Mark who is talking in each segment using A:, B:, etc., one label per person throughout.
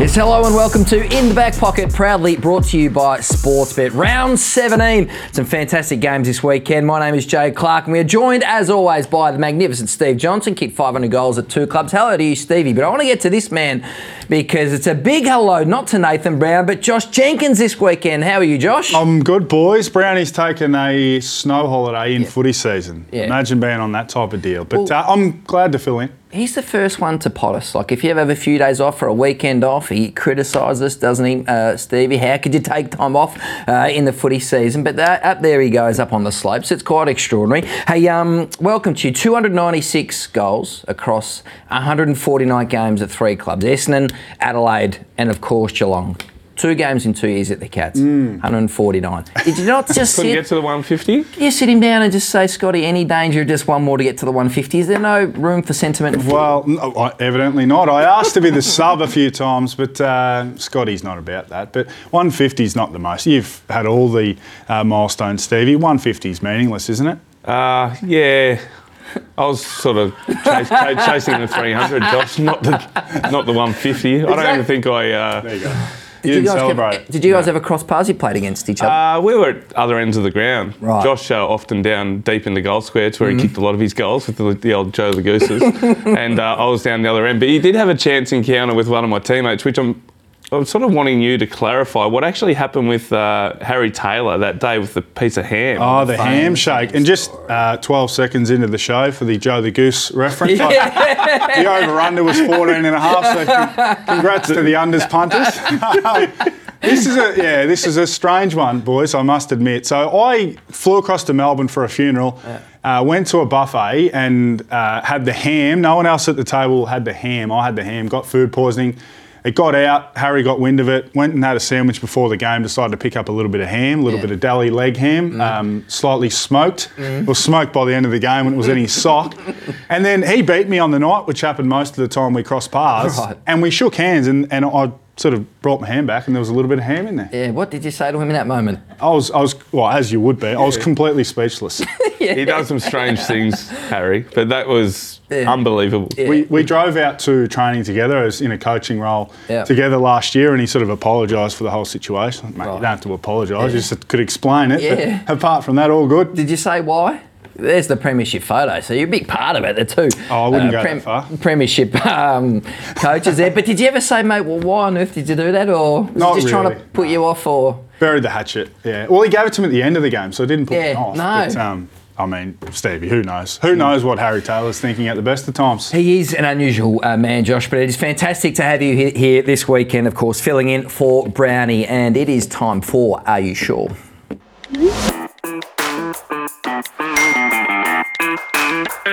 A: Yes, hello and welcome to In the Back Pocket, proudly brought to you by Sportsbet. Round 17. Some fantastic games this weekend. My name is Jay Clark, and we are joined, as always, by the magnificent Steve Johnson. Kicked 500 goals at two clubs. Hello to you, Stevie. But I want to get to this man because it's a big hello, not to Nathan Brown, but Josh Jenkins this weekend. How are you, Josh?
B: I'm good, boys. Brownie's taken a snow holiday in footy season.
A: Yeah.
B: Imagine being on that type of deal. But
A: Well-
B: uh, I'm glad to fill in.
A: He's the first one to pot us. Like, if you ever have a few days off or a weekend off, he criticises us, doesn't he, uh, Stevie? How could you take time off uh, in the footy season? But that, up there he goes, up on the slopes. It's quite extraordinary. Hey, um, welcome to you. 296 goals across 149 games at three clubs Essendon, Adelaide, and of course Geelong. Two games in two years at the Cats, 149. Did you not just
C: Couldn't
A: sit,
C: get to the 150.
A: you sit him down and just say, Scotty, any danger of just one more to get to the 150? Is there no room for sentiment?
B: Well, no, I- evidently not. I asked to be the sub a few times, but uh, Scotty's not about that. But 150 is not the most. You've had all the uh, milestones, Stevie. 150 is meaningless, isn't it?
C: Uh, yeah. I was sort of chase, ch- chasing the 300, Josh, not the not the 150. I don't
A: that-
C: even think I. Uh,
B: There you go.
A: Did
B: You
A: guys
B: celebrate.
A: Ever, did you guys ever cross paths? You played against each other.
C: uh, we were at other ends of the ground.
A: Right.
C: Josh uh, often down deep in the goal square. It's where
A: Mm-hmm.
C: he kicked a lot of his goals with the, the old Joe the Gooses. and uh, I was down the other end. But he did have a chance encounter with one of my teammates, which I'm, I'm sort of wanting you to clarify what actually happened with uh, Harry Taylor that day with the piece of ham.
B: Oh, the ham shake. And just uh, 12 seconds into the show for the Joe the Goose reference. I- the over under was 14 and a half. So congrats to the unders punters. this is a yeah, this is a strange one, boys. I must admit. So I flew across to Melbourne for a funeral. Uh, went to a buffet and uh, had the ham. No one else at the table had the ham. I had the ham. Got food poisoning. It got out. Harry got wind of it. Went and had a sandwich before the game. Decided to pick up a little bit of ham, a little
A: Yeah.
B: bit of deli leg ham, um, slightly smoked. It was smoked by the end of the game when it was in his sock. And then he beat me on the night, which happened most of the time we crossed paths.
A: Right.
B: And we shook hands, and, and I sort of brought my hand back, and there was a little bit of ham in there.
A: yeah, what did you say to him in that moment?
B: I was, I was, well, as you would be, I was completely speechless.
C: He does some strange things, Harry, but that was
A: Yeah.
C: unbelievable.
B: we, we drove out to training together as in a coaching role
A: Yeah.
B: together last year, and he sort of apologised for the whole situation. Mate,
A: Right.
B: you don't have to apologise, you just could explain it. but
A: Yeah.
B: apart from that, all good.
A: Did you say why? There's the premiership photo, so you're a big part of it The too.
B: Oh, I wouldn't go that far.
A: Premiership um, coaches there, but did you ever say, mate, well, why on earth did you do that, or was
B: Not
A: he just trying to
B: really,
A: put you off, or
B: Buried the hatchet. Yeah. Well, he gave it to him at the end of the game, so it didn't put
A: Yeah,
B: me off.
A: no.
B: But, um, I mean, Stevie, who knows? Who knows what Harry Taylor's thinking at the best of times?
A: He is an unusual uh, man, Josh, but it is fantastic to have you he- here this weekend, of course, filling in for Brownie. And it is time for Are You Sure?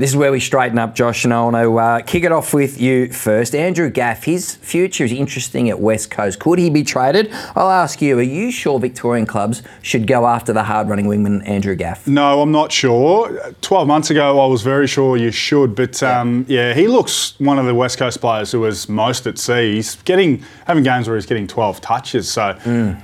A: This is where we straighten up, Josh, and I want to uh, kick it off with you first. Andrew Gaff, his future is interesting at West Coast. Could he be traded? I'll ask you, are you sure Victorian clubs should go after the hard running wingman, Andrew Gaff?
B: No, I'm not sure. 12 months ago, I was very sure you should, but um, yeah, he looks one of the West Coast players who was most at sea. He's getting having games where he's getting 12 touches, so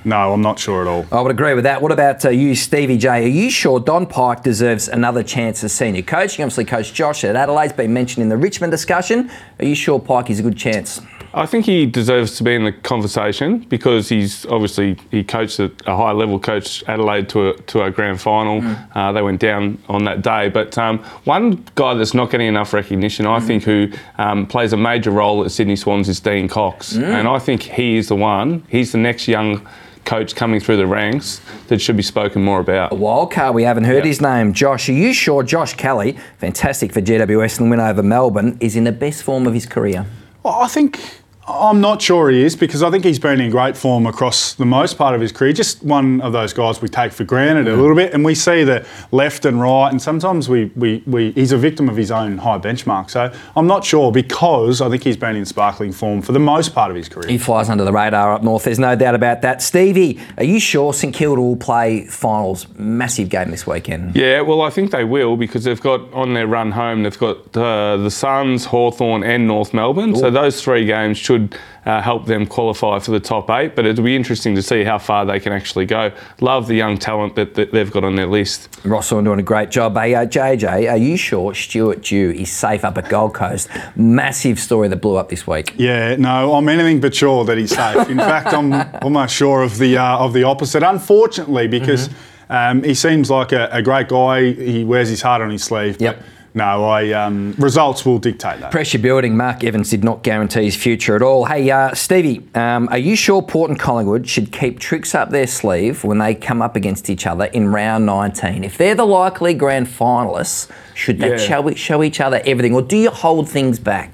B: no, I'm not sure at all.
A: I would agree with that. What about uh, you, Stevie J? Are you sure Don Pyke deserves another chance as senior coach? He obviously coached Josh at Adelaide's been mentioned in the Richmond discussion. Are you sure Pyke is a good chance?
C: I think he deserves to be in the conversation because he's obviously he coached at a high level, coached Adelaide to a, to a grand final. Uh, they went down on that day. But um, one guy that's not getting enough recognition, I think, who um, plays a major role at Sydney Swans is Dean Cox, and I think he is the one. He's the next young coach coming through the ranks that should be spoken more about.
A: A wild card, we haven't heard
C: Yeah.
A: his name. Josh, are you sure Josh Kelly, fantastic for GWS and win over Melbourne, is in the best form of his career?
B: Well, I think I'm not sure he is because I think he's been in great form across the most part of his career. Just one of those guys we take for granted a little bit, and we see the left and right, and sometimes we, we, we he's a victim of his own high benchmark. So I'm not sure because I think he's been in sparkling form for the most part of his career.
A: He flies under the radar up north, there's no doubt about that. Stevie, are you sure St Kilda will play finals? Massive game this weekend.
C: Yeah, well, I think they will because they've got on their run home, they've got uh, the Suns, Hawthorn, and North Melbourne. So those three games should should uh, help them qualify for the top eight. But it'll be interesting to see how far they can actually go. Love the young talent that, that they've got on their list.
A: Ross Lyon doing a great job. Hey, uh, JJ, are you sure Stuart Dew is safe up at Gold Coast? Massive story that blew up this week.
B: Yeah, no, I'm anything but sure that he's safe. In fact, I'm almost sure of the uh, of the opposite. Unfortunately, because
A: Mm-hmm.
B: um, he seems like a, a great guy. He wears his heart on his sleeve.
A: Yep.
B: But no, I um, results will dictate that.
A: Pressure building. Mark Evans did not guarantee his future at all. Hey, uh, Stevie, um, are you sure Port and Collingwood should keep tricks up their sleeve when they come up against each other in round 19? If they're the likely grand finalists, should they
C: Yeah.
A: show, show each other everything, or do you hold things back?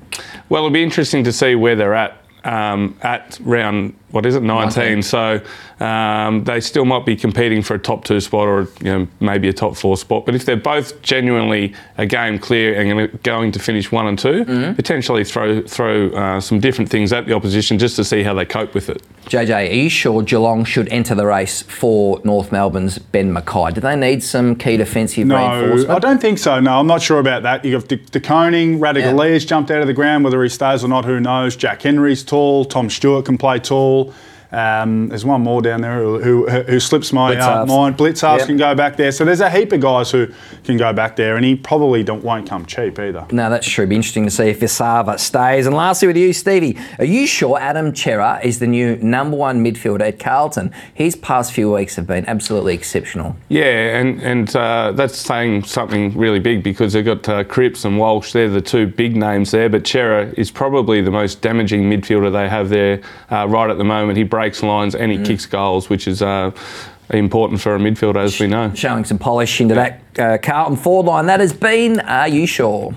C: Well, it'll be interesting to see where they're at um, at round what is it 19.
A: 19.
C: So um, they still might be competing for a top two spot or you know maybe a top four spot. But if they're both genuinely a game clear and gonna- finish one and 2
A: Mm-hmm.
C: potentially throw throw uh, some different things at the opposition just to see how they cope with it.
A: JJ, are you sure Geelong should enter the race for North Melbourne's Ben McKay? Do they need some key defensive
B: No,
A: reinforcement?
B: I don't think so. No, I'm not sure about that. You got De, De Koning, Radical
A: Yeah.
B: jumped out of the ground. Whether he stays or not, who knows? Jack Henry's tall. Tom Stewart can play tall people um, there's one more down there who, who, who slips my uh,
A: Blicavs.
B: mind. Blicavs
A: Yep.
B: can go back there. So there's a heap of guys who can go back there, and he probably don't, won't come cheap either.
A: No, that's true. Be interesting to see if Visava stays. And lastly, with you, Stevie, are you sure Adam Cerra is the new number one midfielder at Carlton? His past few weeks have been absolutely exceptional.
C: Yeah, and and uh, that's saying something really big because they've got uh, Cripps and Walsh. They're the two big names there, but Cerra is probably the most damaging midfielder they have there uh, right at the moment. He breaks lines and he kicks goals, which is uh, important for a midfielder, as we know.
A: Showing some polish into that uh, Carlton forward line. That has been Are You Sure?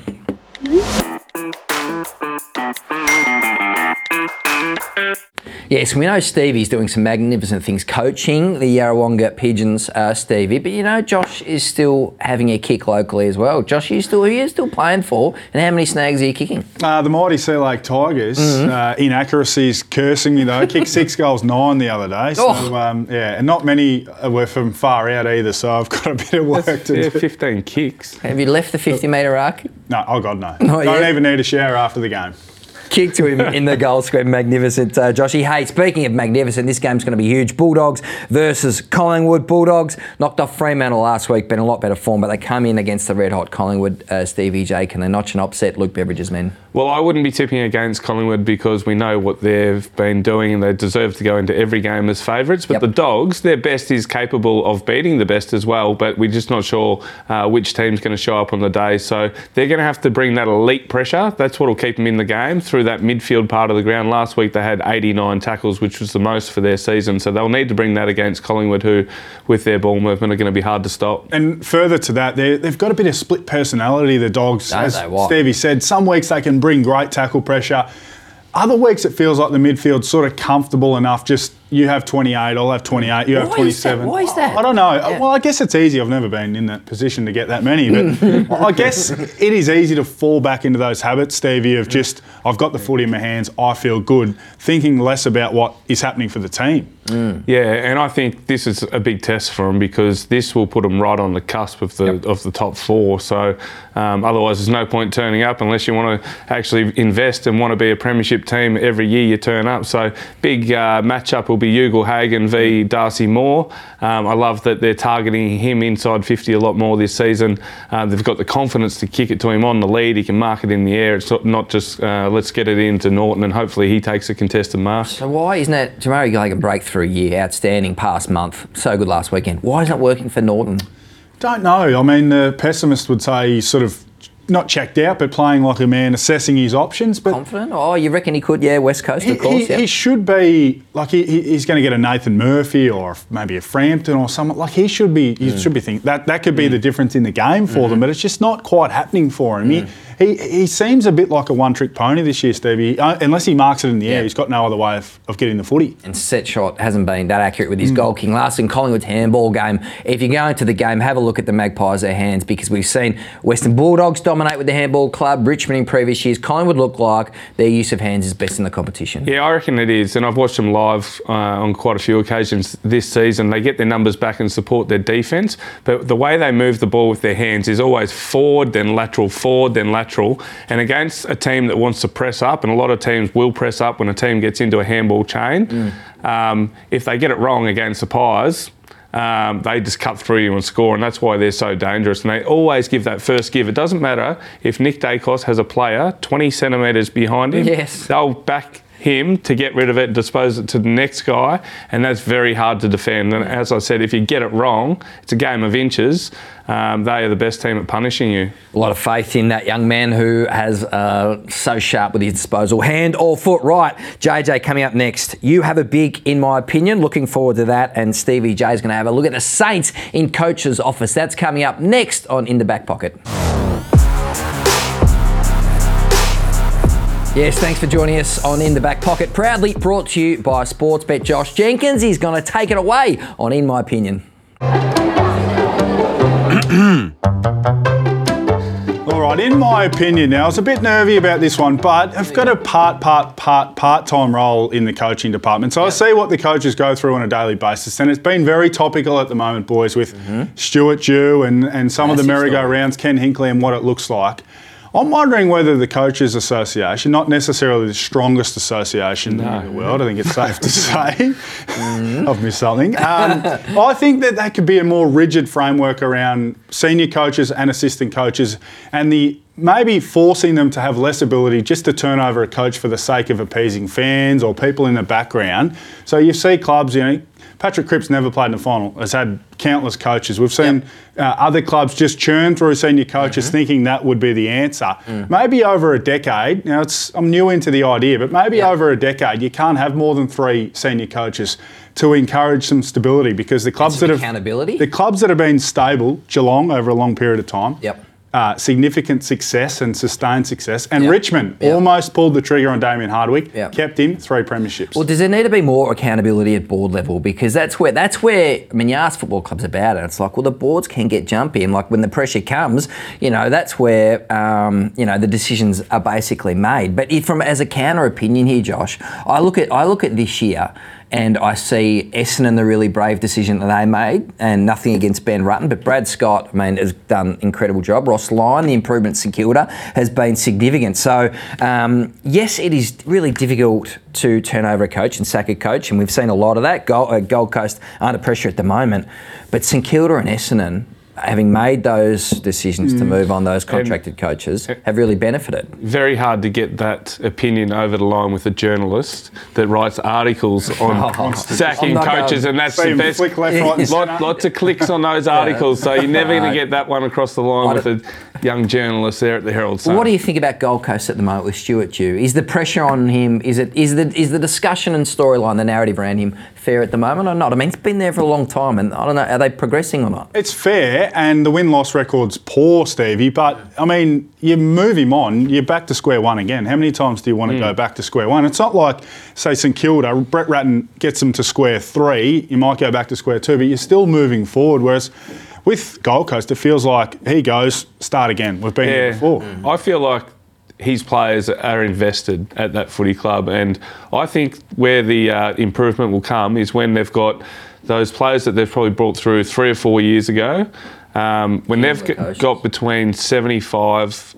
A: Yes, we know Stevie's doing some magnificent things coaching the Yarrawonga Pigeons, uh, Stevie, but you know Josh is still having a kick locally as well. Josh, are you still, who are you still playing for, and how many snags are you kicking?
B: Uh, the mighty Sea Lake Tigers,
A: Mm-hmm.
B: uh, inaccuracies cursing me though. Kicked six goals, nine the other day. So,
A: Oh.
B: um, yeah, and not many were from far out either, so I've got a bit of work to
C: Yeah,
B: do.
C: 15 kicks.
A: Have you left the 50 metre arc?
B: No, oh God, no.
A: Not
B: Don't
A: yet.
B: even need a shower after the game.
A: Kick to him in the goal square. Magnificent, uh, Joshy. Hey, speaking of magnificent, this game's going to be huge. Bulldogs versus Collingwood. Bulldogs knocked off Fremantle last week, been a lot better form, but they come in against the red hot Collingwood. Uh, Stevie J, can they notch and upset Luke Beveridge's men?
C: Well, I wouldn't be tipping against Collingwood because we know what they've been doing and they deserve to go into every game as favourites. But
A: Yep.
C: the Dogs, their best is capable of beating the best as well, but we're just not sure uh, which team's going to show up on the day. So they're going to have to bring that elite pressure. That's what will keep them in the game through that midfield part of the ground. Last week they had 89 tackles, which was the most for their season. So they'll need to bring that against Collingwood, who, with their ball movement, are going to be hard to stop.
B: And further to that, they- they've got a bit of split personality, the dogs.
A: Don't
B: As? Stevie said, some weeks they can bring great tackle pressure. Other weeks it feels like the midfield's sort of comfortable enough. Just you have 28, I'll have 28, you have
A: Why is that?
B: 27.
A: Why is that?
B: I don't know.
A: Yeah.
B: Well, I guess it's easy. I've never been in that position to get that many, but I guess it is easy to fall back into those habits, Stevie, of just I've got the foot in my hands, I feel good, thinking less about what is happening for the team.
C: Yeah, and I think this is a big test for them because this will put them right on the cusp of the of the top four. So um, otherwise, there's no point turning up unless you want to actually invest and want to be a premiership team every year you turn up. So big uh, matchup will be Ugle-Hagan v Darcy Moore. Um, I love that they're targeting him inside 50 a lot more this season. Uh, they've got the confidence to kick it to him on the lead. He can mark it in the air. It's not- just uh, let's get it into Naughton and hopefully he takes a contested mark.
A: So why isn't it Jamarra Gallagher breakthrough year, outstanding past month, so good last weekend? Why isn't it working for Naughton?
B: Don't know. I mean, the pessimist would say sort of not checked out, but playing like a man, assessing his options. But
A: Confident? Oh, you reckon he could? Yeah, West Coast,
B: he,
A: of course.
B: he,
A: yeah.
B: he should be like he, he- he's going to get a Nathan Murphy or maybe a Frampton or someone like he should be. He mm. should be thinking that that could be mm. the difference in the game for them. Mm-hmm. But it's just not quite happening for him. He, mm. he he seems a bit like a one-trick pony this year, Stevie. Uh, unless he marks it in the air,
A: Yeah.
B: he's got no other way of, of getting the footy.
A: and set shot hasn't been that accurate with his goal king. Last in Collingwood's handball game. If you go into the game, have a look at the Magpies, their hands, because we've seen Western Bulldogs. Dominate with the handball club. Richmond in previous years, Collingwood look like their use of hands is best in the competition.
C: Yeah, I reckon it is, and I've watched them live uh, on quite a few occasions this season. They get their numbers back and support their defence, but the way they move the ball with their hands is always forward, then lateral, forward, then lateral. And against a team that wants to press up, and a lot of teams will press up when a team gets into a handball chain, mm. um, if they get it wrong against the Pies, um, they just cut through you and score, and that's why they're so dangerous. And they always give that first give. It doesn't matter if Nick Daicos has a player 20 centimetres behind him,
A: yes.
C: they'll back him to get rid of it, dispose it to the next guy, and that's very hard to defend. And as I said, if you get it wrong, it's a game of inches. Um, they are the best team at punishing you.
A: A lot of faith in that young man who has uh, so sharp with his disposal, hand or foot. Right, JJ coming up next. You have a big, in my opinion. Looking forward to that. And Stevie J is going to have a look at the Saints in coach's office. That's coming up next on In the Back Pocket. Yes, thanks for joining us on In the Back Pocket. Proudly brought to you by Sportsbet Josh Jenkins. He's going to take it away on In My Opinion.
B: All right, in my opinion now, I was a bit nervy about this one, but I've got a part, part, part, part-time role in the coaching department. So. I see what the coaches go through on a daily basis, and it's been very topical at the moment, boys, with mm-hmm. Stuart Dew and, and some of the merry-go-rounds, Ken Hinkley, and what it looks like. I'm wondering whether the Coaches Association, not necessarily the strongest association no. in the world, I think it's safe to say, mm. I've missed something. Um, I think that that could be a more rigid framework around senior coaches and assistant coaches and the maybe forcing them to have less ability just to turn over a coach for the sake of appeasing fans or people in the background. So you see clubs, you know, Patrick Cripps never played in the final, has had countless coaches. We've seen yep. uh, other clubs just churn through senior coaches mm-hmm. thinking that would be the answer. Mm. Maybe over a decade, now it's, I'm new into the idea, but maybe yep. over a decade, you can't have more than three senior coaches to encourage some stability because the clubs that have
A: accountability.
B: the clubs that have been stable, Geelong over a long period of time.
A: Yep
B: uh, significant success and sustained success. And yep. Richmond yep. almost pulled the trigger on Damien Hardwick, yep. kept him three premierships.
A: Well, does there need to be more accountability at board level? Because that's where that's where I mean, you ask football clubs about it. It's like, well, the boards can get jumpy, and like when the pressure comes, you know, that's where um, you know the decisions are basically made. But if, from as a counter opinion here, Josh, I look at I look at this year and I see Essendon the really brave decision that they made, and nothing against Ben Rutten, but Brad Scott, I mean, has done an incredible job. Ross Lyon, the improvement St Kilda has been significant. So um, yes, it is really difficult to turn over a coach and sack a coach, and we've seen a lot of that. Gold, uh, Gold Coast under pressure at the moment, but St Kilda and Essendon having made those decisions mm. to move on those contracted and coaches have really benefited.
C: Very hard to get that opinion over the line with a journalist that writes articles on oh, sacking coaches, and that's the best. Left, right, Lot, lots of clicks on those articles, so you're never going to get that one across the line with a young journalist there at the Herald Sun.
A: What do you think about Gold Coast at the moment with Stuart Dew? Is the pressure on him? Is it is the is the discussion and storyline, the narrative around him, fair at the moment or not? I mean, it's been there for a long time, and I don't know, are they progressing or not?
B: It's fair, and the win loss record's poor, Stevie. But I mean, you move him on, you're back to square one again. How many times do you want to mm. go back to square one? It's not like, say, St Kilda, Brett Ratten gets them to square three, you might go back to square two, but you're still moving forward. Whereas with Gold Coast, it feels like he goes, start again. We've been yeah. here before.
C: Mm. I feel like his players are invested at that footy club, and I think where the uh, improvement will come is when they've got those players that they've probably brought through three or four years ago. Um, when they've got between 75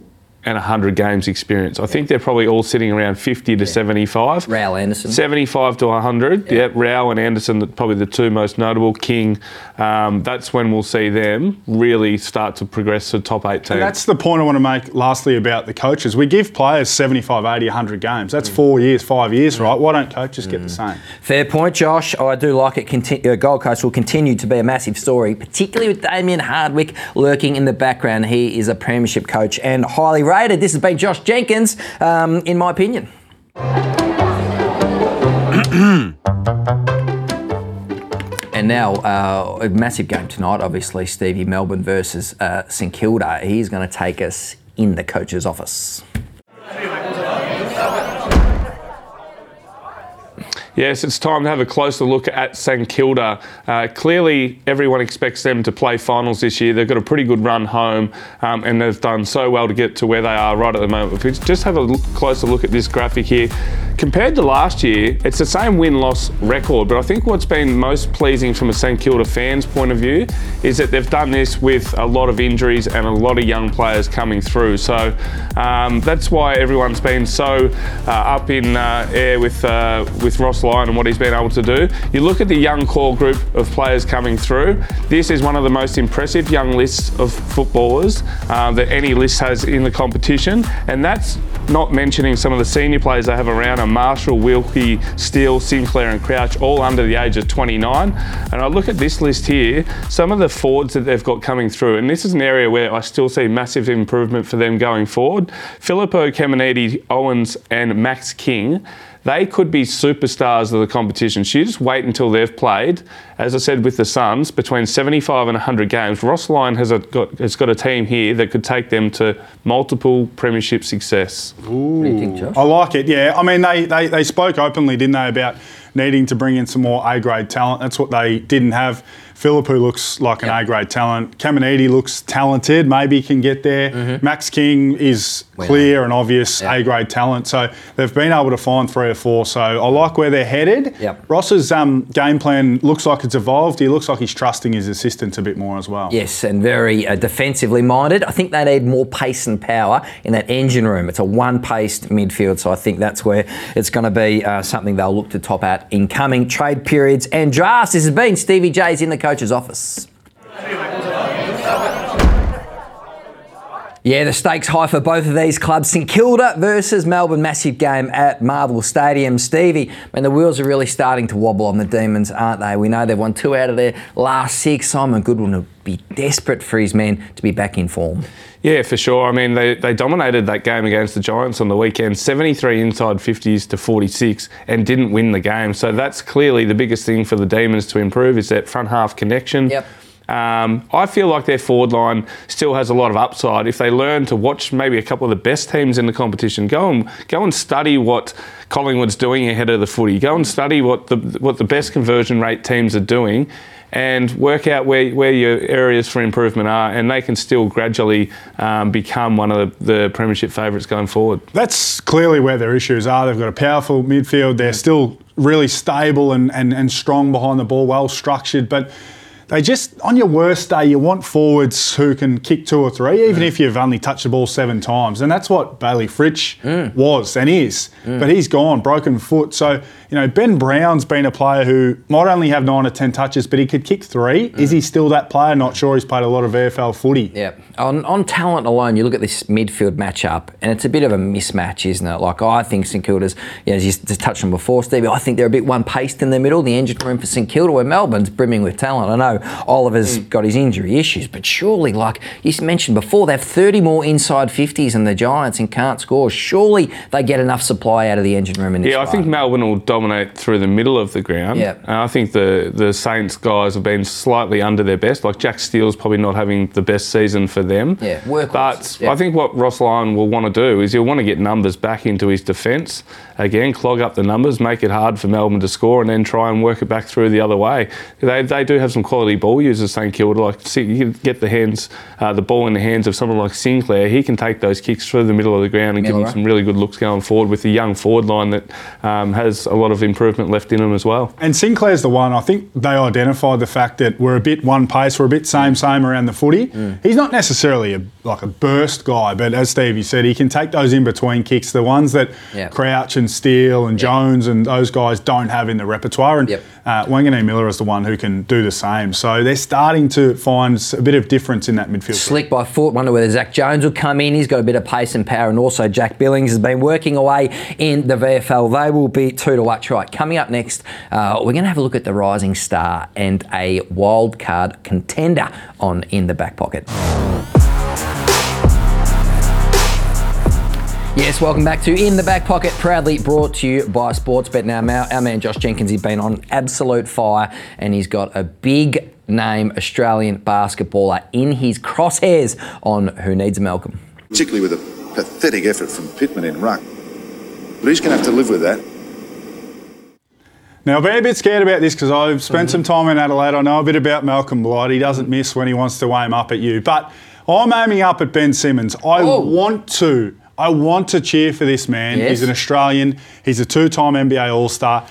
C: and 100 games experience. I think they're probably all sitting around 50 to yeah. 75.
A: Rowell Anderson.
C: 75 to 100. Yeah, yeah Rowell and Anderson, probably the two most notable. King, um, that's when we'll see them really start to progress to top eight teams. And
B: that's the point I want to make lastly about the coaches. We give players 75, 80, 100 games. That's mm. four years, five years, mm. right? Why don't coaches mm. get the mm. same?
A: Fair point, Josh. I do like it. Conti- uh, Gold Coast will continue to be a massive story, particularly with Damien Hardwick lurking in the background. He is a premiership coach and highly rated rated. This has been Josh Jenkins, um, in my opinion. And now, uh, a massive game tonight, obviously, Stevie Melbourne versus uh, St Kilda. He's going to take us in the coach's office.
C: Yes, it's time to have a closer look at St Kilda. Uh, clearly, everyone expects them to play finals this year. They've got a pretty good run home, um, and they've done so well to get to where they are right at the moment. If we just have a look, closer look at this graphic here, compared to last year, it's the same win-loss record. But I think what's been most pleasing from a St Kilda fans' point of view is that they've done this with a lot of injuries and a lot of young players coming through. So um, that's why everyone's been so uh, up in uh, air with uh, with Ross And what he's been able to do. You look at the young core group of players coming through. This is one of the most impressive young lists of footballers uh, that any list has in the competition, and that's not mentioning some of the senior players they have around are Marshall, Wilkie, Steele, Sinclair, and Crouch, all under the age of 29. And I look at this list here, some of the forwards that they've got coming through, and this is an area where I still see massive improvement for them going forward. Phillipou Caminiti, Owens, and Max King they could be superstars of the competition. So you just wait until they've played, as I said with the Suns, between 75 and 100 games. Ross Lyon has, a, got, has got a team here that could take them to multiple premiership success.
A: What do you think, Josh?
B: I like it, yeah. I mean, they, they, they spoke openly, didn't they, about needing to bring in some more A grade talent. That's what they didn't have. Phillipou, who looks like an
A: Yep.
B: A grade talent. Caminiti looks talented, maybe can get there.
A: Mm-hmm.
B: Max King is clear and obvious A grade talent. So they've been able to find three or four. So I like where they're headed.
A: Yep.
B: Ross's um, game plan looks like it's evolved. He looks like he's trusting his assistants a bit more as well.
A: Yes, and very uh, defensively minded. I think they need more pace and power in that engine room. It's a one-paced midfield, so I think that's where it's going to be uh, something they'll look to top at in coming trade periods and drafts. This has been Stevie J's in the coach's office. Yeah, the stakes high for both of these clubs. St Kilda versus Melbourne, massive game at Marvel Stadium. Stevie, man, the wheels are really starting to wobble on the Demons, aren't they? We know they've won two out of their last six. Simon Goodwin will be desperate for his men to be back in form.
C: Yeah, for sure. I mean, they, they dominated that game against the Giants on the weekend, 73 inside 50s to 46, and didn't win the game. So that's clearly the biggest thing for the Demons to improve is that front half connection.
A: Yep.
C: Um, I feel like their forward line still has a lot of upside. If they learn to watch maybe a couple of the best teams in the competition, go and go and study what Collingwood's doing ahead of the footy. Go and study what the what the best conversion rate teams are doing, and work out where, where your areas for improvement are, and they can still gradually um, become one of the, the premiership favourites going forward.
B: That's clearly where their issues are. They've got a powerful midfield. They're still really stable and, and, and strong behind the ball, well structured. But they just, on your worst day, you want forwards who can kick two or three, even if you've only touched the ball seven times. And that's what Bayley Fritsch mm. was and is. Mm. But he's gone, broken foot. So, you know, Ben Brown's been a player who might only have nine or 10 touches, but he could kick three. Is he still that player? Not sure. He's played a lot of AFL footy.
A: Yeah. On, on talent alone, you look at this midfield matchup, and it's a bit of a mismatch, isn't it? Like, I think St Kilda's, you know, as you just touched on before, Stevie, I think they're a bit one paced in the middle, the engine room for St Kilda, where Melbourne's brimming with talent. I know Oliver's mm. got his injury issues, but surely, like you mentioned before, they have 30 more inside 50s than the Giants and can't score. Surely they get enough supply out of the engine room in this
C: Yeah, I think. Melbourne will dominate through the middle of the ground.
A: Yeah.
C: And I think the, the Saints guys have been slightly under their best. Like Jack Steele's probably not having the best season for them.
A: Yeah,
C: But
A: yeah.
C: I think what Ross Lyon will want to do is he'll want to get numbers back into his defence. Again, clog up the numbers, make it hard for Melbourne to score, and then try and work it back through the other way. They, they do have some quality ball users, St Kilda. Like see, you get the hands, uh, the ball in the hands of someone like Sinclair. He can take those kicks through the middle of the ground and give
A: Miller.
C: them some really good looks going forward with the young forward line that um, has a lot of improvement left in them as well.
B: And Sinclair's the one. I think they identified the fact that we're a bit one pace, we're a bit same same around the footy. He's not necessarily a, like a burst guy, but as Stevie said, he can take those in between kicks, the ones that
A: Yeah.
B: Crouch and Steele and Jones and those guys don't have in the repertoire. And
A: Yep.
B: uh, Miller is the one who can do the same. So they're starting to find a bit of difference in that midfield.
A: Slick by foot. Wonder whether Zak Jones will come in. He's got a bit of pace and power, and also Jack Billings has been working away in the VFL. They will be two to Right, coming up next, uh, we're going to have a look at the rising star and a wild card contender on in the back pocket. Yes, welcome back to In the Back Pocket, proudly brought to you by Sportsbet. Now, our, man Josh Jenkins, he's been on absolute fire and he's got a big name Australian basketballer in his crosshairs on Who Needs Malcolm.
D: particularly with a pathetic effort from Pittman in ruck. But he's going to have to live with that.
B: Now, I've been a bit scared about this because I've spent
A: Mm-hmm.
B: some time in Adelaide. I know a bit about Malcolm Blight. He doesn't miss when he wants to aim up at you. But I'm aiming up at Ben Simmons. I
A: Oh.
B: want to. I want to cheer for this man.
A: Yes.
B: He's an Australian. He's a two-time NBA All-Star.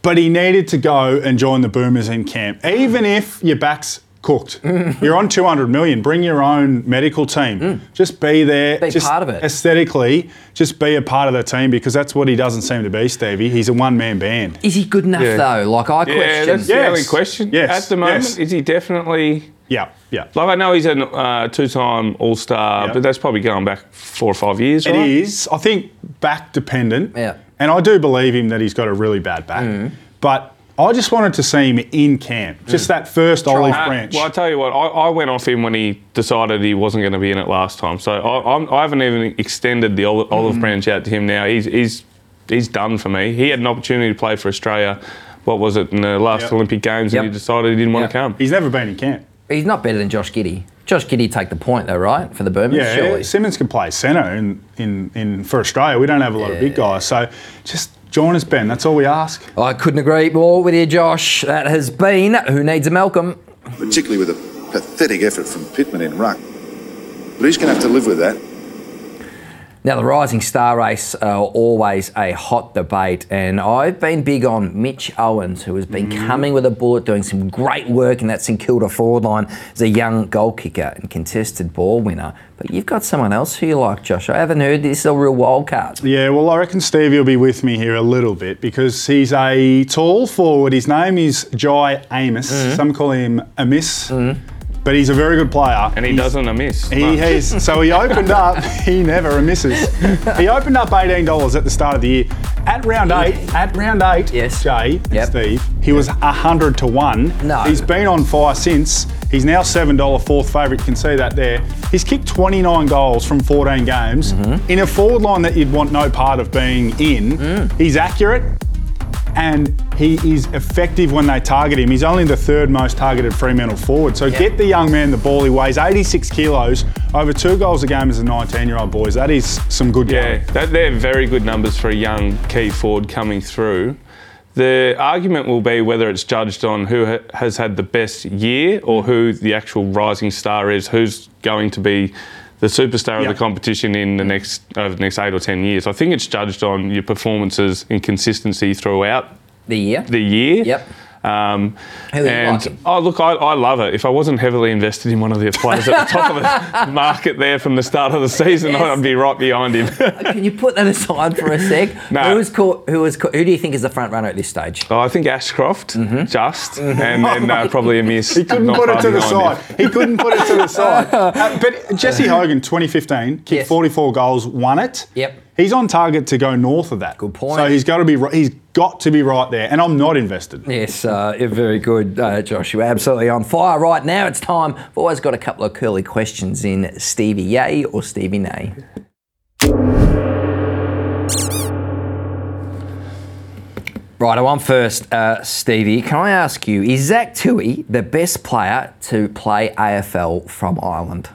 B: But he needed to go and join the Boomers in camp. Even if your back's cooked. You're on 200 million. Bring your own medical team. Just be there.
A: Mm. Be
B: just
A: part of it.
B: Aesthetically, just be a part of the team because that's what he doesn't seem to be, Stevie. He's a one-man band.
A: Is he good enough
C: Yeah.
A: though? Like I
C: Yeah,
A: question.
C: that's the
B: Yes.
C: only question.
B: Yes.
C: At the moment,
B: Yes.
C: is he definitely.
B: Yeah, yeah.
C: Like I know he's a uh, two-time All-Star,
B: Yeah.
C: but that's probably going back four or five years.
B: It
C: right?
B: is. I think back dependent.
A: Yeah.
B: And I do believe him that he's got a really bad back.
C: Mm.
B: But I just wanted to see him in camp. Just that first olive
C: Uh,
B: branch.
C: well, I tell you what, I, I went off him when he decided he wasn't going to be in it last time. So I, I'm, I haven't even extended the olive, olive
B: Mm.
C: branch out to him now. He's, he's, he's done for me. He had an opportunity to play for Australia. What was it in the last
B: Yep.
C: Olympic Games,
A: Yep.
C: and he decided he didn't want to come.
B: He's never been in camp.
A: He's not better than Josh Giddey. Josh Giddey take the point though, right? For the Boomers,
B: Yeah,
A: surely.
B: Simmons can play centre in, in, in for Australia. We don't have a lot of big guys. So just join us, Ben. That's all we ask.
A: Oh, I couldn't agree more with you, Josh. That has been Who Needs a Malcolm.
D: particularly with a pathetic effort from Pittman in ruck. But he's going to have to live with that.
A: Now, the Rising Star race are always a hot debate, and I've been big on Mitch Owens, who has been mm. coming with a bullet, doing some great work in that St Kilda forward line as a young goal kicker and contested ball winner. But you've got someone else who you like, Josh. I haven't heard this is a real wild card.
B: Yeah, well, I reckon Stevie will be with me here a little bit because he's a tall forward. His name is Jye Amos.
A: Mm-hmm.
B: Some call him Amiss, mm. But he's a very good player.
C: And he
B: He's-
C: doesn't miss.
B: He has. So he opened up. He never misses. He opened up eighteen dollars at the start of the year. At round eight, at round eight,
A: Yes.
B: Jay, and
A: Yep.
B: Steve, he was hundred to one.
A: No.
B: He's been on fire since. He's now seven dollar fourth favourite. You can see that there. He's kicked twenty nine goals from fourteen games
A: Mm-hmm.
B: in a forward line that you'd want no part of being in.
A: Mm.
B: He's accurate. And he is effective when they target him. He's only the third most targeted Fremantle forward. So get the young man the ball. He weighs 86 kilos, over two goals a game as a 19 year old, boys. That is some good
C: Yeah, that, they're very good numbers for a young key forward coming through. The argument will be whether it's judged on who ha- has had the best year or who the actual rising star is, who's going to be the superstar of the competition in the next over the next eight or ten years. I think it's judged on your performances and consistency throughout
A: The year.
C: the year.
A: Yep.
C: Um,
A: Who are you
C: and oh look, I, I love it. If I wasn't heavily invested in one of the players at the top of the market there from the start of the season,
A: Yes.
C: I'd be right behind him.
A: Can you put that aside for a sec?
C: No.
A: Who is caught, who is caught, who do you think is the front runner at this stage?
C: Oh, I think Ashcroft,
A: Mm-hmm.
C: just, and then uh, probably a miss.
B: He couldn't put it to the side.
C: him.
B: He couldn't put it to the side. Uh, but Jesse Hogan, 2015, kicked
A: Yes.
B: 44 goals, won it.
A: Yep.
B: He's on target to go north of that.
A: Good point.
B: So he's got to be. He's got to be right there. And I'm not invested.
A: Yes, uh, very good, uh, Josh. You're absolutely on fire right now. It's time. I've always got a couple of curly questions in Stevie Yay or Stevie Nay. Right, I'm first, uh, Stevie. Can I ask you, is Zach Tuohy the best player to play AFL from Ireland?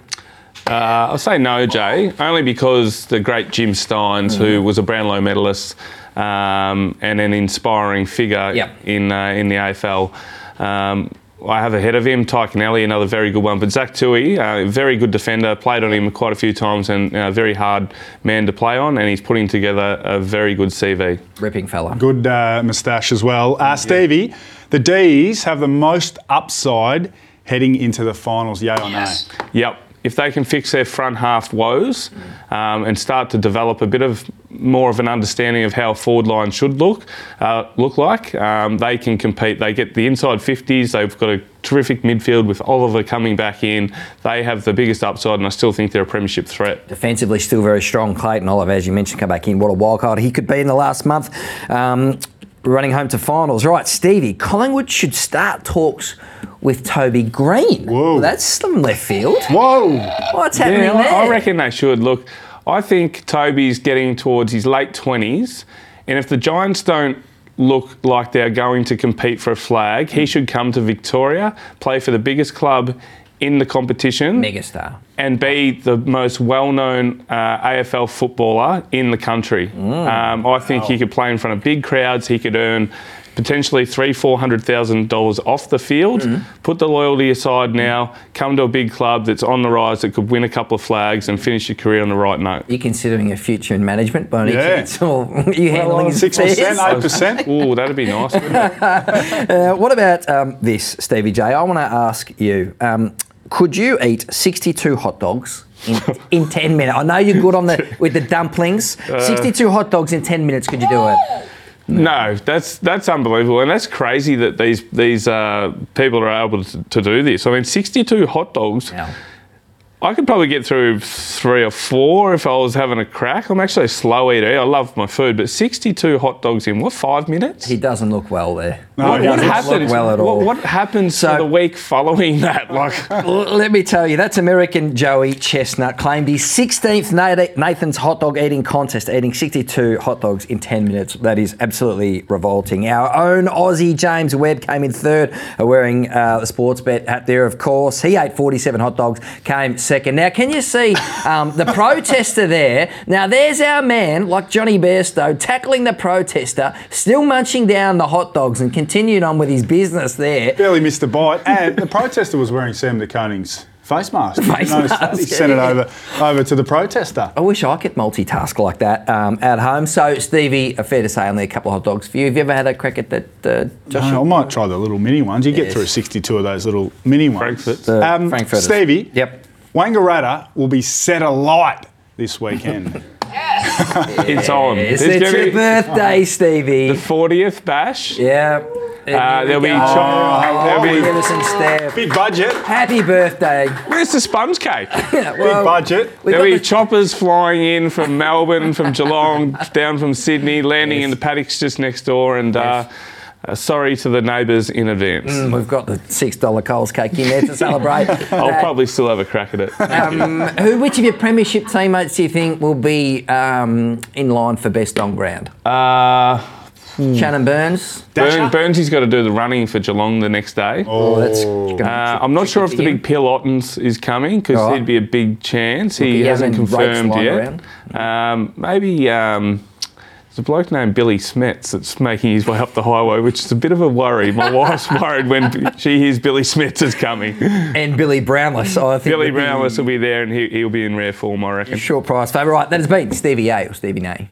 C: Uh, I'll say no, Jay, only because the great Jim Stynes, who was a Brownlow medalist um, and an inspiring figure
A: Yep.
C: in uh, in the AFL. Um, I have ahead of him Tadhg Kennelly, another very good one. But Zach Tuohy, uh, very good defender, played on him quite a few times and a very hard man to play on, and he's putting together a very good CV.
A: Ripping fella.
B: Good uh, moustache as well. Uh, Stevie, the D's have the most upside heading into the finals. Yay or nay?
C: Yep. If they can fix their front half woes um, and start to develop a bit of more of an understanding of how a forward line should look uh, look like, um, they can compete. They get the inside 50s. They've got a terrific midfield with Oliver coming back in. They have the biggest upside, and I still think they're a premiership threat.
A: Defensively, still very strong. Clayton Oliver, as you mentioned, come back in. What a wild card he could be in the last month. Um, running home to finals. Right, Stevie, Collingwood should start talks with Toby Greene.
B: Whoa.
A: That's some left field.
B: Whoa!
A: What's happening
C: Yeah,
A: there?
C: I, I reckon they should. Look, I think Toby's getting towards his late 20s, and if the Giants don't look like they're going to compete for a flag, he should come to Victoria, play for the biggest club in the competition,
A: Megastar.
C: and be the most well-known uh, AFL footballer in the country.
A: Mm.
C: Um, I think he could play in front of big crowds. He could earn potentially three, four hundred thousand dollars off the field.
A: Mm-hmm.
C: Put the loyalty aside now. Come to a big club that's on the rise that could win a couple of flags and finish your career on the right note.
A: You're considering a future in management by any
B: Yeah.
A: chance? Or are you handling
B: six percent, eight percent.
C: Oh, that'd be nice. wouldn't it?
A: Uh, what about um, this, Stevie J? I want to ask you: um, Could you eat 62 hot dogs in, in 10 minutes? I know you're good on the with the dumplings.
C: Uh,
A: 62 hot dogs in 10 minutes. Could you do it?
C: No, that's that's unbelievable, and that's crazy that these these uh, people are able to, to do this. I mean, sixty-two hot dogs. I could probably get through three or four if I was having a crack. I'm actually a slow eater. I love my food, but 62 hot dogs in what five minutes?
A: He doesn't look well there.
B: No,
C: what,
B: he
C: what
B: doesn't
A: look
C: happens?
A: well at
C: what-
A: all.
C: What, happens
A: So-
C: the week following that? Like,
A: Let me tell you, that's American Joey Chestnut claimed his 16th Nathan's hot dog eating contest, eating 62 hot dogs in 10 minutes. That is absolutely revolting. Our own Aussie James Webb came in third, uh, wearing uh, the sports bet hat there, of course. He ate 47 hot dogs, came second. Now, can you see um, the protester there? Now, there's our man, like Jonny Bairstow, tackling the protester, still munching down the hot dogs and continued on with his business there.
B: Barely missed a bite, and the protester was wearing Sam de Koning's face mask.
A: Face
B: Notice that? He sent it over over to the protester.
A: I wish I could multitask like that um, at home. So, Stevie, uh, fair to say, only a couple of hot dogs for you. Have you ever had a crack at that, uh, Josh?
B: No, I might try the little mini ones. You get through 62 of those little mini ones.
C: Frankfurts.
A: The
B: Um,
A: Frankfurters.
B: Stevie.
A: Yep.
B: Wangaratta will be set alight this weekend. yes.
C: it's on.
A: It's,
C: There's
A: it's your
C: be
A: birthday, Stevie.
C: the 40th bash.
A: yeah.
C: Uh, there'll be
A: oh,
C: chop- there'll be-
A: Anderson Steph.
B: Big budget.
A: Happy birthday.
C: Where's the sponge cake?
B: Big budget.
C: There'll be
A: the-
C: choppers flying in from Melbourne, from Geelong, down from Sydney, landing in the paddocks just next door, and uh, uh, sorry to the neighbours in advance.
A: We've got the six dollar Coles cake in there to celebrate.
C: I'll
A: Uh,
C: probably still have a crack at it.
A: um, who, which of your premiership teammates do you think will be um, in line for best on ground?
C: Uh,
A: Shannon Byrnes.
C: Burn, He's got to do the running for Geelong the next day.
A: Oh, that's.
C: Uh, I'm not sure if the big Pill Ottens is coming because
A: right.
C: he'd be a big chance. He,
A: he
C: hasn't
A: hasn't
C: confirmed yet. Um, maybe um, there's a bloke named Billie Smedts that's making his way up the highway, which is a bit of a worry. My wife's worried when she hears Billie Smedts is coming.
A: And Billy Brownless. I think
C: Billy Brownless will be there and he, he'll be in rare form, I reckon.
A: Short price favourite. Right, that has been Stevie A or Stevie Nay.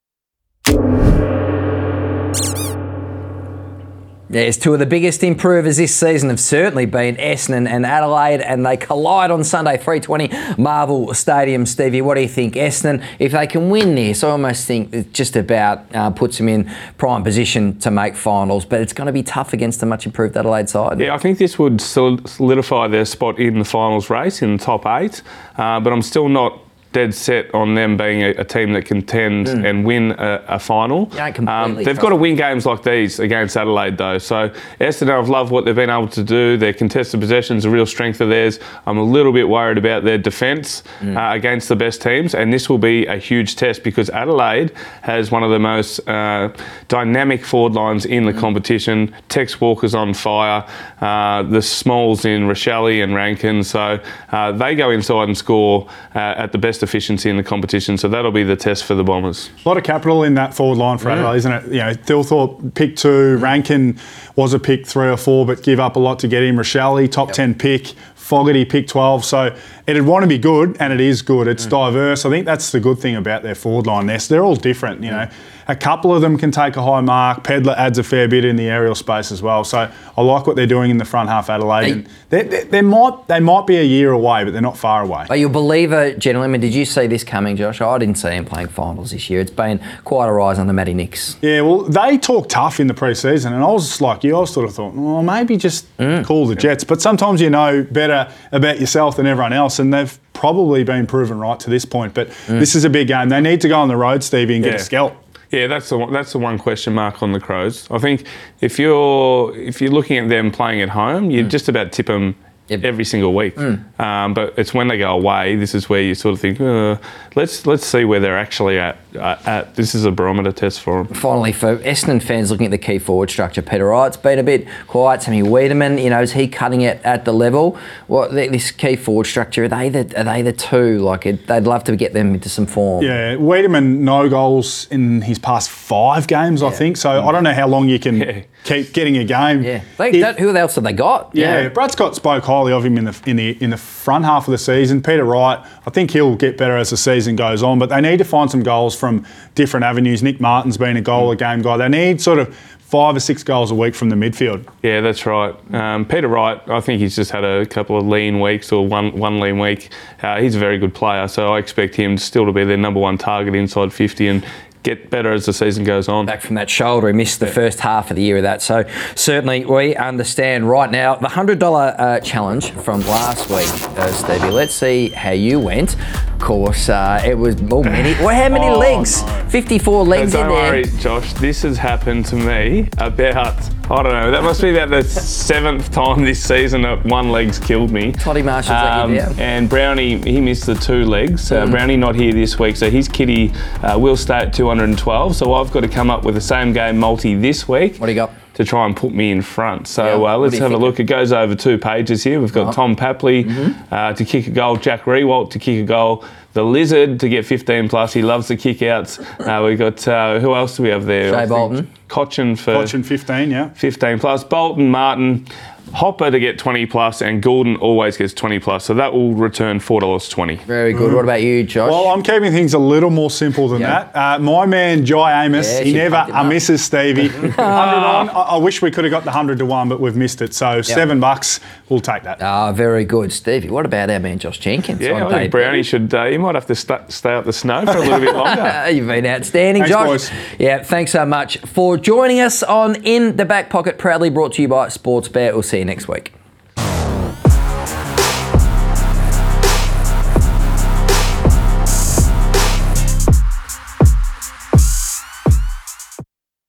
A: Yes, two of the biggest improvers this season have certainly been Essendon and Adelaide, and they collide on Sunday, 320 Marvel Stadium. Stevie, what do you think? Essendon, if they can win this, I almost think it just about uh, puts them in prime position to make finals, but it's going to be tough against a much improved Adelaide side.
C: Yeah, I think this would solidify their spot in the finals race in the top eight, uh, but I'm still not dead set on them being a, a team that contend and win a, a final.
A: Yeah, completely
C: they've got to win games like these against Adelaide, though. So Essendon, I've loved what they've been able to do. Their contested possessions, a real strength of theirs. I'm a little bit worried about their defence
A: Hmm.
C: uh, against the best teams, and this will be a huge test because Adelaide has one of the most uh, dynamic forward lines in the competition. Tex Walker's on fire. Uh, the smalls in Rachele and Rankine, so uh, they go inside and score uh, at the best efficiency in the competition. So that'll be the test for the Bombers.
B: A lot of capital in that forward line for Adelaide, isn't it? You know, Thilthorpe pick two, Rankine was a pick three or four, but give up a lot to get him. Rachele, top 10 pick. Fogarty, pick 12. So it'd want to be good, and it is good. It's mm. diverse. I think that's the good thing about their forward line. They're, they're all different, you mm. know. A couple of them can take a high mark. Pedlar adds a fair bit in the aerial space as well. So I like what they're doing in the front half, Adelaide. They, they, they might they might be a year away, but they're not far away.
A: Are you a believer, gentlemen? Did you see this coming, Josh? I didn't see him playing finals this year. It's been quite a rise on the Matty Nicks.
B: Yeah, well, they talk tough in the pre-season, and I was just like you. I sort of thought, well, maybe just mm. call the Jets. But sometimes you know better about yourself than everyone else, and they've probably been proven right to this point. But this is a big game. They need to go on the road, Stevie, and get
C: Yeah.
B: a scalp.
C: Yeah, that's the one, that's the one question mark on the Crows. I think if you're if you're looking at them playing at home,
A: Mm.
C: you just about tip them
A: Yep.
C: every single week. Um, but it's when they go away, this is where you sort of think, uh, let's let's see where they're actually at. Uh, at. This is a barometer test for them.
A: Finally, for Essendon fans looking at the key forward structure, Peter Wright's been a bit quiet. Sammy Weideman, you know, is he cutting it at the level? What th- this key forward structure? Are they the are they the two? Like it, they'd love to get them into some form.
B: Yeah, Weideman no goals in his past five games, I think. So I don't know how long you can
C: Yeah.
B: Keep getting a game.
A: Yeah. They,
B: If-
A: that, who else have they got?
B: Yeah, Brad Scott spoke highly of him in the in the in the front half of the season. Peter Wright, I think he'll get better as the season goes on, but they need to find some goals from different avenues. Nick Martin's been a goal a game guy. They need sort of five or six goals a week from the midfield.
C: Yeah, that's right. Um, Peter Wright, I think he's just had a couple of lean weeks or one one lean week. Uh, he's a very good player, so I expect him still to be their number one target inside 50 and get better as the season goes on.
A: back from that shoulder. He missed the first half of the year of that. So certainly we understand right now the hundred dollar uh, challenge from last week, uh, Stevie. Let's see how you went. Of course, uh, it was oh, many. Well, how many
B: Oh,
A: legs?
B: no.
A: Fifty-four legs in
C: don't
A: there.
C: worry, Josh. This has happened to me about I don't know. That must be about the seventh time this season that one leg's killed me. Um,
A: Toddy Marshall's let you.
C: And Brownie, he missed the two legs.
A: Mm.
C: Uh, Brownie not here this week, so his kitty uh, will stay at 212. So I've got to come up with the same game multi this week.
A: What do you got?
C: To try and put me in front. So
A: Yeah,
C: uh, let's have a look. It goes over two pages here. We've got
A: Right.
C: Tom Papley
A: Mm-hmm.
C: uh, to kick a goal, Jack Riewoldt to kick a goal, the Lizard to get 15 plus. He loves the kick outs. Uh, we've got, uh, who else do we have there? Think
A: Bolton.
C: Cochin for
B: Watching 15, yeah.
C: 15 plus. Bolton, Martin, Hopper to get 20 plus, and Gordon always gets 20 plus. So that will return $4.20.
A: Very good. What about you, Josh?
B: Well, I'm keeping things a little more simple than
A: Yeah.
B: that. Uh, my man, Jye Amiss,
A: Yeah,
B: he never
A: pumped him
B: uh, misses Stevie. 100 on. I, I wish we could have got the 100 to 1, but we've missed it. So seven bucks, we'll take that.
A: Ah, very good, Stevie. What about our man Josh Jenkins?
C: Yeah,
A: on
C: I think
A: debut?
C: Brownie should, uh, he might have to sta stay out the snow for a little bit longer.
A: You've been outstanding,
B: Thanks,
A: Josh.
B: boys.
A: Yeah, thanks so much for joining us on In the Back Pocket, proudly brought to you by Sportsbet. We'll see you next week.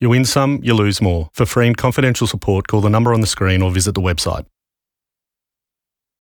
E: You win some, you lose more. For free and confidential support, call the number on the screen or visit the website.